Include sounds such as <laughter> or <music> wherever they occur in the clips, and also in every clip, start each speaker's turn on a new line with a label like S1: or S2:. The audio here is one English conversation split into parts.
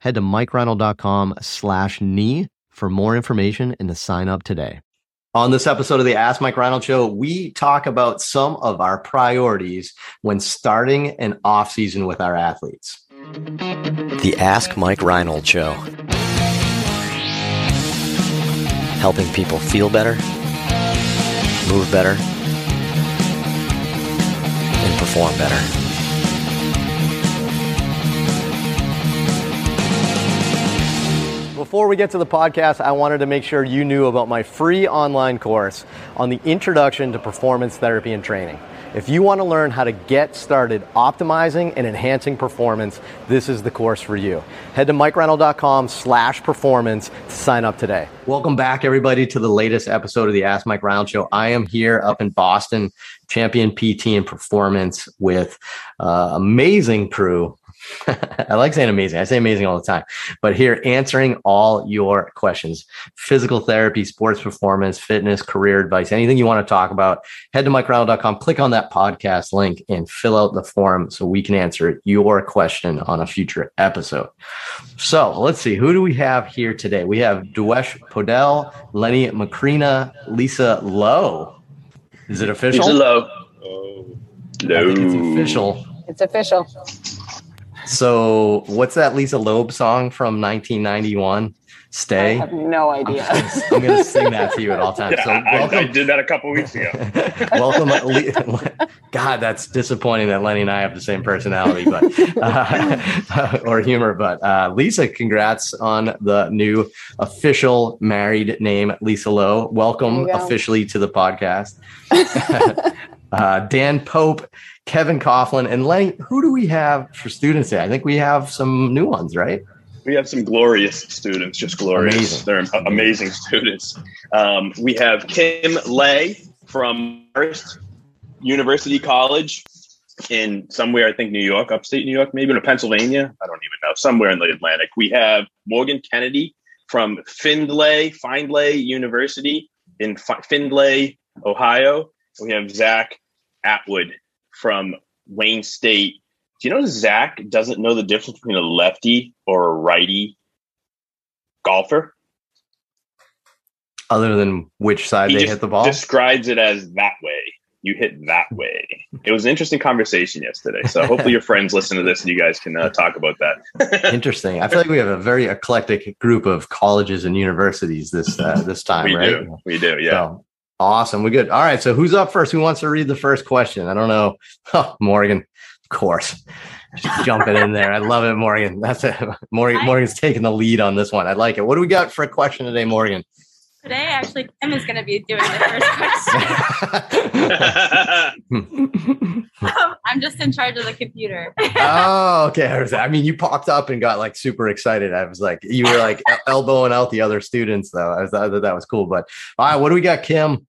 S1: Head to mikereinold.com slash knee for more information and to sign up today. On this episode of the Ask Mike Reinold Show, we talk about some of our priorities when starting an off season with our athletes. The Ask Mike Reinold Show. Helping people feel better, move better, and perform better. Before we get to the podcast, I wanted to make sure you knew about my free online course on the introduction to performance therapy and training. If you want to learn how to get started optimizing and enhancing performance, this is the course for you. Head to mikereinold.com slash performance to sign up today. Welcome back, everybody, to the latest episode of the Ask Mike Reinold Show. I am here up in Boston, champion PT and performance with uh, amazing crew <laughs> I like saying amazing. I say amazing all the time. But here, answering all your questions physical therapy, sports performance, fitness, career advice, anything you want to talk about, head to mikereinold.com, click on that podcast link, and fill out the form so we can answer your question on a future episode. So let's see. Who do we have here today? We have Dewesh Podell, Lenny Macrina, Lisa Lowe. Is it official?
S2: Lisa Lowe. Oh,
S1: Lowe. I think it's official.
S3: It's official.
S1: So, what's that Lisa Loeb song from 1991? Stay.
S3: I have no idea.
S1: I'm going to sing that to you at all times. <laughs>
S2: Yeah, so welcome. I, I, did that a couple weeks ago. <laughs>
S1: welcome. <laughs> God, that's disappointing that Lenny and I have the same personality, but uh, or humor. But uh, Lisa, congrats on the new official married name, Lisa Lowe. Welcome officially to the podcast. Uh, Dan Pope Kevin Coughlin, and Lenny. Who do we have for students today? I think we have some new ones, right?
S2: We have some glorious students, just glorious. Amazing. They're amazing students. Um, we have Kim Lay from Marist University College in somewhere, I think New York, upstate New York, maybe in Pennsylvania. I don't even know, somewhere in the Atlantic. We have Morgan Kennedy from Findlay, Findlay University in Findlay, Ohio. We have Zach Atwood from Wayne State. Do you know Zach doesn't know the difference between a lefty or a righty golfer?
S1: Other than which side he they hit the ball?
S2: Describes it as that way. You hit that way. It was an interesting conversation yesterday. So hopefully your friends listen to this and you guys can uh, talk about that. <laughs>
S1: interesting. I feel like we have a very eclectic group of colleges and universities this uh, this time,
S2: we
S1: right?
S2: Do. We do. Yeah. So,
S1: Awesome. We're good. All right. So who's up first? Who wants to read the first question? I don't know. <laughs> Oh, Morgan, of course. Just jumping in there. I love it, Morgan. That's it. <laughs> Morgan, Morgan's taking the lead on this one. I like it. What do we got for a question today, Morgan?
S4: Today, actually, Kim is going to be doing the first question. <laughs> um, I'm just in charge of the computer.
S1: oh, okay. I mean, you popped up and got like super excited. I was like, you were like elbowing out the other students, though. I thought that was cool. But all right, what do we got, Kim?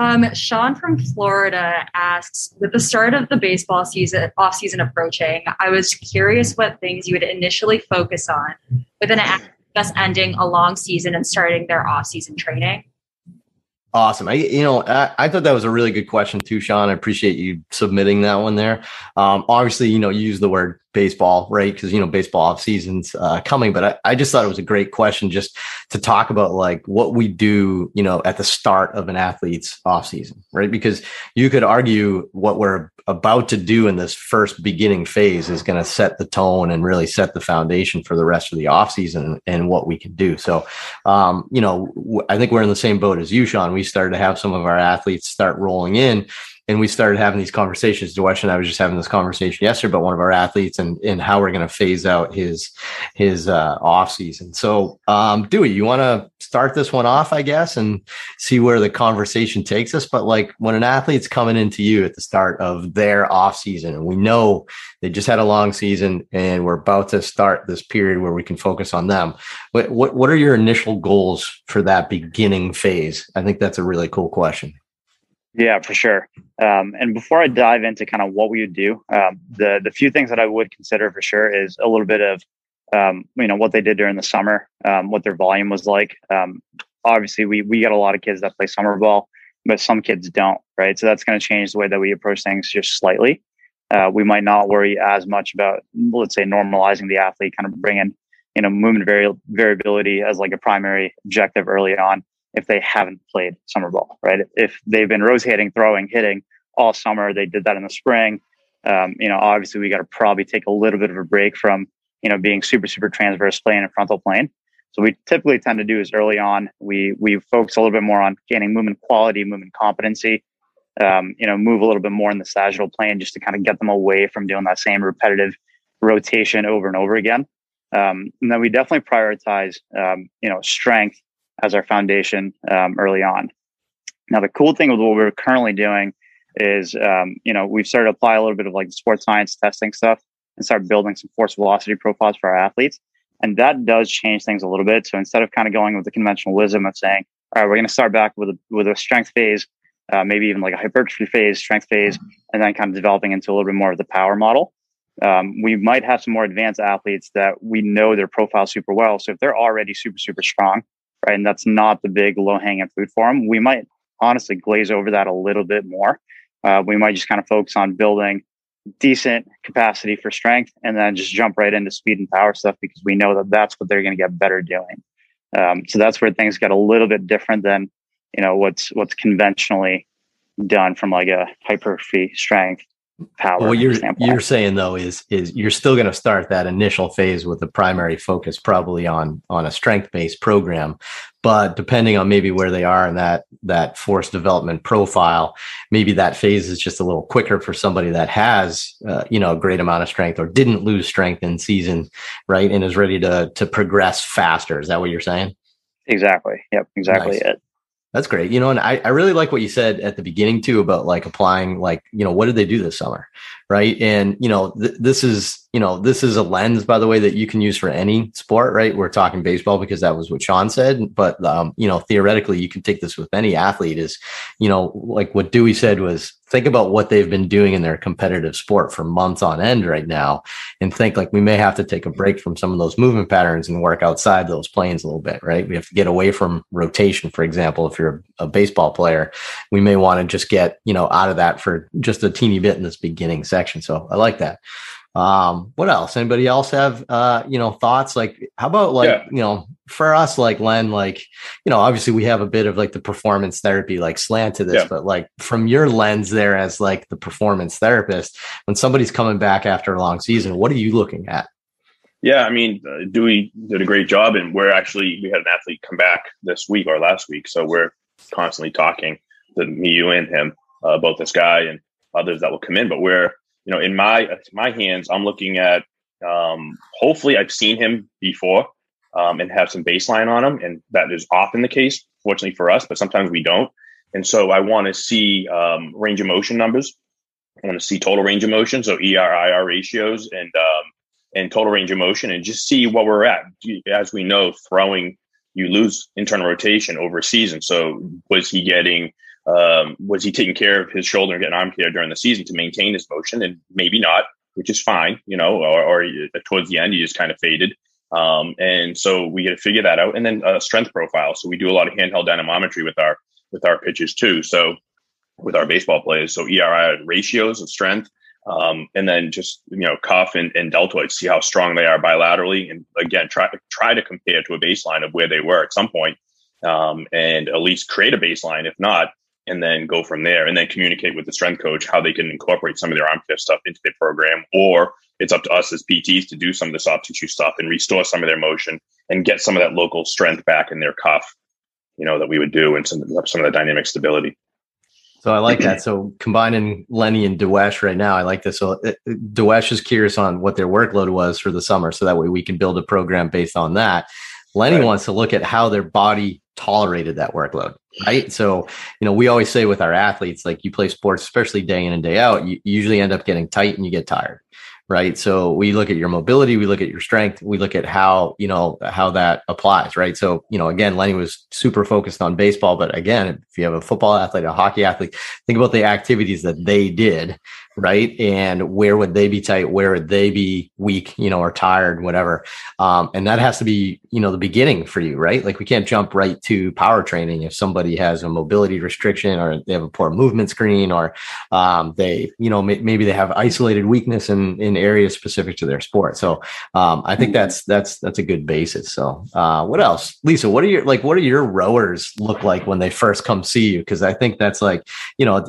S5: Um, Sean from Florida asks, with the start of the baseball season, off season approaching, I was curious what things you would initially focus on with an just ending a long season and starting their off season training.
S1: Awesome. I, you know, I, I, thought that was a really good question too, Sean. I appreciate you submitting that one there. Um, obviously, you know, you use the word baseball, right? Because, you know, baseball off season's uh, coming, but I, I, just thought it was a great question just to talk about like what we do, you know, at the start of an athlete's off season, right? Because you could argue what we're about to do in this first beginning phase is going to set the tone and really set the foundation for the rest of the off season and what we can do. So, um, you know, I think we're in the same boat as you, Sean. We started to have some of our athletes start rolling in and we started having these conversations. Dewesh and I was just having this conversation yesterday about one of our athletes and, and how we're going to phase out his his uh, off season. So, um, Dewey, you want to start this one off, I guess, and see where the conversation takes us. But like when an athlete's coming into you at the start of their off season, and we know they just had a long season, and we're about to start this period where we can focus on them. What what what are your initial goals for that beginning phase? I think that's a really cool question.
S3: Yeah, for sure. Um, and before I dive into kind of what we would do, um, the the few things that I would consider for sure is a little bit of um, you know what they did during the summer, um, what their volume was like. Um, obviously, we we get a lot of kids that play summer ball, but some kids don't, right? So that's going to change the way that we approach things just slightly. Uh, we might not worry as much about, let's say, normalizing the athlete, kind of bringing you know movement vari- variability as like a primary objective early on if they haven't played summer ball, right? If they've been rotating, throwing, hitting all summer, they did that in the spring. Um, you know, obviously we got to probably take a little bit of a break from, you know, being super, super transverse playing in frontal plane. So we typically tend to do is early on, we, we focus a little bit more on gaining movement quality, movement competency, um, you know, move a little bit more in the sagittal plane just to kind of get them away from doing that same repetitive rotation over and over again. Um, and then we definitely prioritize, um, you know, strength as our foundation um, early on. Now, the cool thing with what we're currently doing is, um, you know, we've started to apply a little bit of like sports science testing stuff and start building some force velocity profiles for our athletes. And that does change things a little bit. So instead of kind of going with the conventional wisdom of saying, all right, we're going to start back with a, with a strength phase, uh, maybe even like a hypertrophy phase, strength phase, and then kind of developing into a little bit more of the power model. Um, we might have some more advanced athletes that we know their profile super well. So if they're already super, super strong, right? And that's not the big low hanging fruit for them. We might honestly glaze over that a little bit more. Uh, we might just kind of focus on building decent capacity for strength and then just jump right into speed and power stuff because we know that that's what they're going to get better doing. Um, so that's where things get a little bit different than you know what's what's conventionally done from like a hypertrophy strength power.
S1: What you're you're saying though is is you're still going to start that initial phase with the primary focus probably on on a strength based program, but depending on maybe where they are in that that force development profile, maybe that phase is just a little quicker for somebody that has uh, you know a great amount of strength or didn't lose strength in season, right, and is ready to to progress faster. Is that what you're saying?
S3: Exactly. Yep. Exactly nice. it.
S1: That's great. You know, and I, I really like what you said at the beginning too about like applying, like, you know, what did they do this summer? Right. And, you know, th- this is, you know, this is a lens, by the way, that you can use for any sport, right? We're talking baseball because that was what Sean said. But, um, you know, theoretically, you can take this with any athlete is, you know, like what Dewey said was think about what they've been doing in their competitive sport for months on end right now and think like we may have to take a break from some of those movement patterns and work outside those planes a little bit, right? We have to get away from rotation, for example, if you're a, a baseball player, we may want to just get, you know, out of that for just a teeny bit in this beginning section. So I like that. Um, what else? Anybody else have uh, you know, thoughts? Like, how about like, yeah. you know, for us, like Len, like, you know, obviously we have a bit of like the performance therapy like slant to this, yeah. but like from your lens there as like the performance therapist, when somebody's coming back after a long season, what are you looking at?
S2: Yeah, I mean, uh, Dewey did a great job, and we're actually we had an athlete come back this week or last week, so we're constantly talking to me, you, and him uh, about this guy and others that will come in. But we're you know, in my my hands, I'm looking at. Um, hopefully, I've seen him before um, and have some baseline on him, and that is often the case. Fortunately for us, but sometimes we don't. And so I want to see um, range of motion numbers. I want to see total range of motion, so ER/IR ratios and um, and total range of motion, and just see what we're at. As we know, throwing you lose internal rotation over a season. So was he getting um, was he taking care of his shoulder and getting arm care during the season to maintain his motion? And maybe not, which is fine, you know, or, or towards the end, he just kind of faded. Um, and so we get to figure that out. And then a strength profile. So we do a lot of handheld dynamometry with our, with our pitches too. So with our baseball players. So ERI ratios of strength. Um, and then just, you know, cuff and, and deltoid, see how strong they are bilaterally. And again, try, to try to compare to a baseline of where they were at some point, um, and at least create a baseline. If not, and then go from there and then communicate with the strength coach how they can incorporate some of their arm fit stuff into their program or it's up to us as PTs to do some of the soft tissue stuff and restore some of their motion and get some of that local strength back in their cuff, you know, that we would do and some, some of the dynamic stability.
S1: So I like that. So combining Lenny and Dewesh right now, I like this. So uh, Dewesh is curious on what their workload was for the summer, so that way we can build a program based on that. Lenny right. wants to look at how their body tolerated that workload, right? So, you know, we always say with our athletes, like you play sports, especially day in and day out, you usually end up getting tight and you get tired right so we look at your mobility we look at your strength we look at how you know how that applies right so you know again lenny was super focused on baseball but again if you have a football athlete a hockey athlete think about the activities that they did right? And where would they be tight? Where would they be weak, you know, or tired, whatever? Um, and that has to be, you know, the beginning for you, right? Like we can't jump right to power training if somebody has a mobility restriction or they have a poor movement screen or um, they, you know, may, maybe they have isolated weakness in, in areas specific to their sport. So um, I think that's, that's, that's a good basis. So uh, what else? Lisa, what are your, like, what do your rowers look like when they first come see you? Cause I think that's like, you know,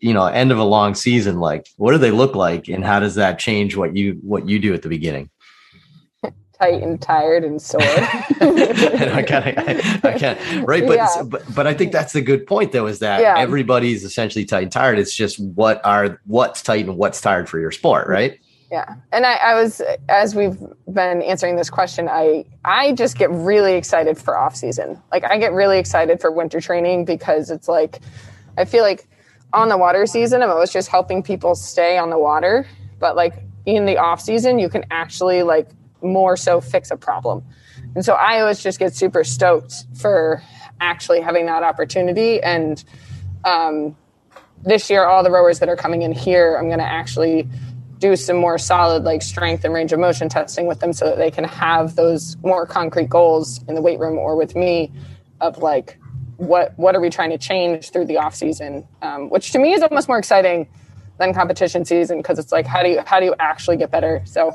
S1: you know, end of a long season, like what do they look like and how does that change what you what you do at the beginning?
S6: Tight and tired and sore. <laughs> I
S1: can't, I, I can't right but, yeah. but but i think that's the good point though is that yeah. everybody's essentially tight and tired. It's just what are what's tight and what's tired for your sport right?
S6: Yeah. And I, I was as we've been answering this question i i just get really excited for off season. Like i get really excited for winter training because it's like i feel like on the water season, I'm always just helping people stay on the water. But like in the off season, you can actually like more so fix a problem. And so I always just get super stoked for actually having that opportunity. And um, this year, all the rowers that are coming in here, I'm going to actually do some more solid like strength and range of motion testing with them so that they can have those more concrete goals in the weight room or with me of like what what are we trying to change through the off season, um, which to me is almost more exciting than competition season because it's like how do you how do you actually get better? So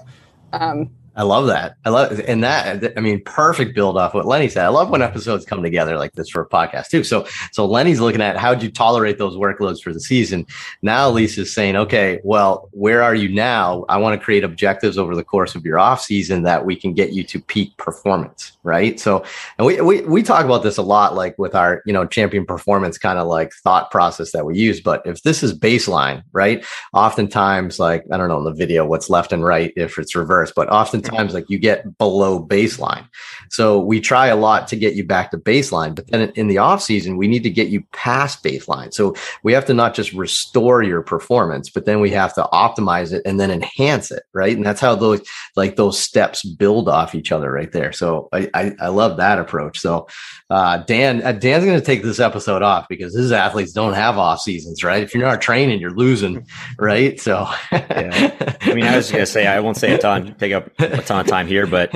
S6: um,
S1: I love that. I love and that. I mean, perfect build off what Lenny said. I love when episodes come together like this for a podcast too. So, so Lenny's looking at how do you tolerate those workloads for the season. Now Lisa's saying, okay, well, where are you now? I want to create objectives over the course of your off season that we can get you to peak performance, right? So, and we we we talk about this a lot, like with our you know champion performance kind of like thought process that we use. But if this is baseline, right? Oftentimes, like I don't know in the video what's left and right if it's reversed, but oftentimes times like you get below baseline. So we try a lot to get you back to baseline, but then in the off season, we need to get you past baseline. So we have to not just restore your performance, but then we have to optimize it and then enhance it. Right. And that's how those, like those steps build off each other right there. So I, I, I love that approach. So uh, Dan, uh, Dan's going to take this episode off because his athletes don't have off seasons, right? If you're not training, you're losing, right? So,
S7: yeah. I mean, I was going to say I won't say a ton, take up a ton of time here, but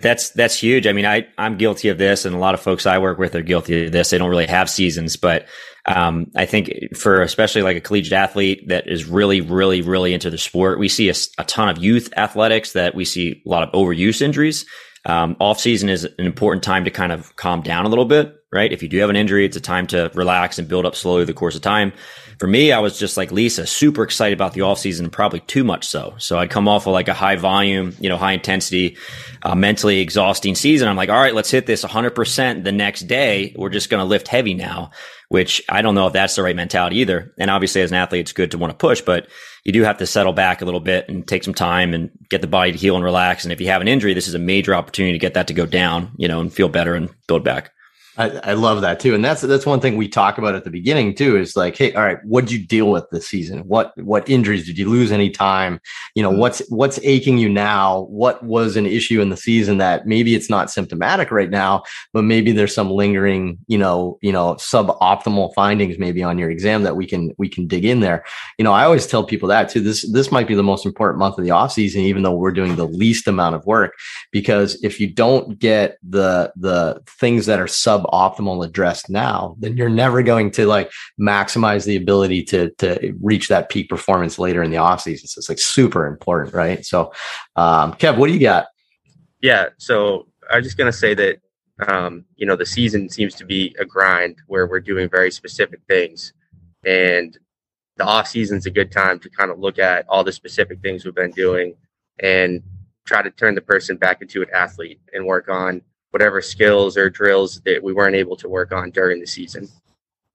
S7: that's that's huge. I mean, I I'm guilty of this, and a lot of folks I work with are guilty of this. They don't really have seasons, but um, I think for especially like a collegiate athlete that is really, really, really into the sport, we see a, a ton of youth athletics that we see a lot of overuse injuries. Um, off season is an important time to kind of calm down a little bit, right? If you do have an injury, it's a time to relax and build up slowly the course of time. For me, I was just like Lisa, super excited about the off season, probably too much so. So I'd come off of like a high volume, you know, high intensity, uh, mentally exhausting season. I'm like, all right, let's hit this 100% the next day. We're just going to lift heavy now, which I don't know if that's the right mentality either. And obviously, as an athlete, it's good to want to push, but you do have to settle back a little bit and take some time and get the body to heal and relax. And if you have an injury, this is a major opportunity to get that to go down, you know, and feel better and build back.
S1: I, I, love that too, and that's that's one thing we talk about at the beginning too. Is like, hey, all right, what did you deal with this season? What what injuries did you lose any time? You know, mm-hmm. what's what's aching you now? What was an issue in the season that maybe it's not symptomatic right now, but maybe there's some lingering, you know, you know, suboptimal findings maybe on your exam that we can we can dig in there. You know, I always tell people that too. This this might be the most important month of the off season, even though we're doing the least amount of work, because if you don't get the the things that are sub suboptimal addressed now, then you're never going to like maximize the ability to to reach that peak performance later in the off season. So it's like super important, right? So, um, Kev, what do you got?
S8: Yeah, so I was just gonna say that um, you know the season seems to be a grind where we're doing very specific things, and the off season is a good time to kind of look at all the specific things we've been doing and try to turn the person back into an athlete and work on whatever skills or drills that we weren't able to work on during the season.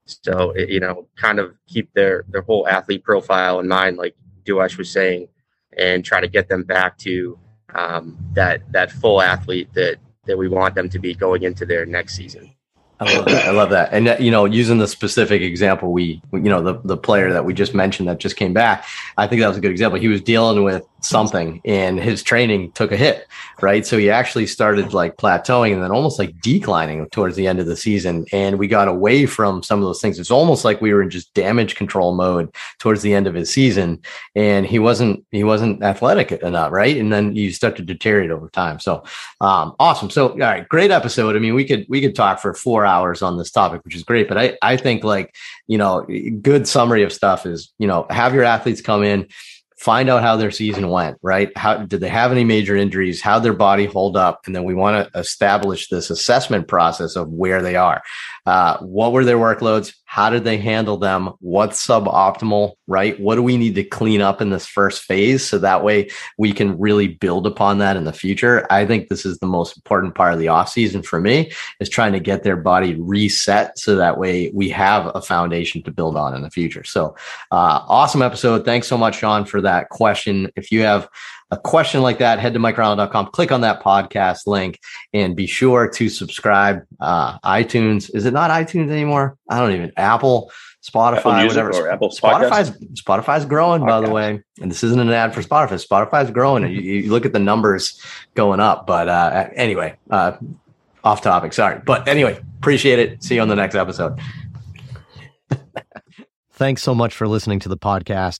S8: So it, you know, kind of keep their their whole athlete profile in mind, like Dewesh was saying, and try to get them back to um, that that full athlete that that we want them to be going into their next season.
S1: I love that. I love that. And uh, you know, using the specific example, we, you know, the the player that we just mentioned that just came back, I think that was a good example. He was dealing with something and his training took a hit, right? So he actually started like plateauing and then almost like declining towards the end of the season. And we got away from some of those things. It's almost like we were in just damage control mode towards the end of his season. And he wasn't, he wasn't athletic enough, right? And then you start to deteriorate over time. So um, awesome. So all right, great episode. I mean, we could we could talk for four hours on this topic, which is great. But I I think like, you know, good summary of stuff is, you know, have your athletes come in find out how their season went, right? How did they have any major injuries? How their body hold up? And then we want to establish this assessment process of where they are. Uh, what were their workloads? How did they handle them? What's suboptimal, right? What do we need to clean up in this first phase so that way we can really build upon that in the future? I think this is the most important part of the off season for me is trying to get their body reset so that way we have a foundation to build on in the future. So, uh, awesome episode. Thanks so much, Sean, for that question. If you have a question like that, head to mikereinold.com, click on that podcast link, and be sure to subscribe. Uh, iTunes, is it not iTunes anymore? I don't even, Apple, Spotify, Apple whatever.
S2: Apple
S1: Spotify's Spotify's growing, podcast. by the way. And this isn't an ad for Spotify. Spotify's growing. you, you look at the numbers going up. But uh, anyway, uh, off topic. Sorry. But anyway, appreciate it. See you on the next episode. Thanks so much for listening to the podcast.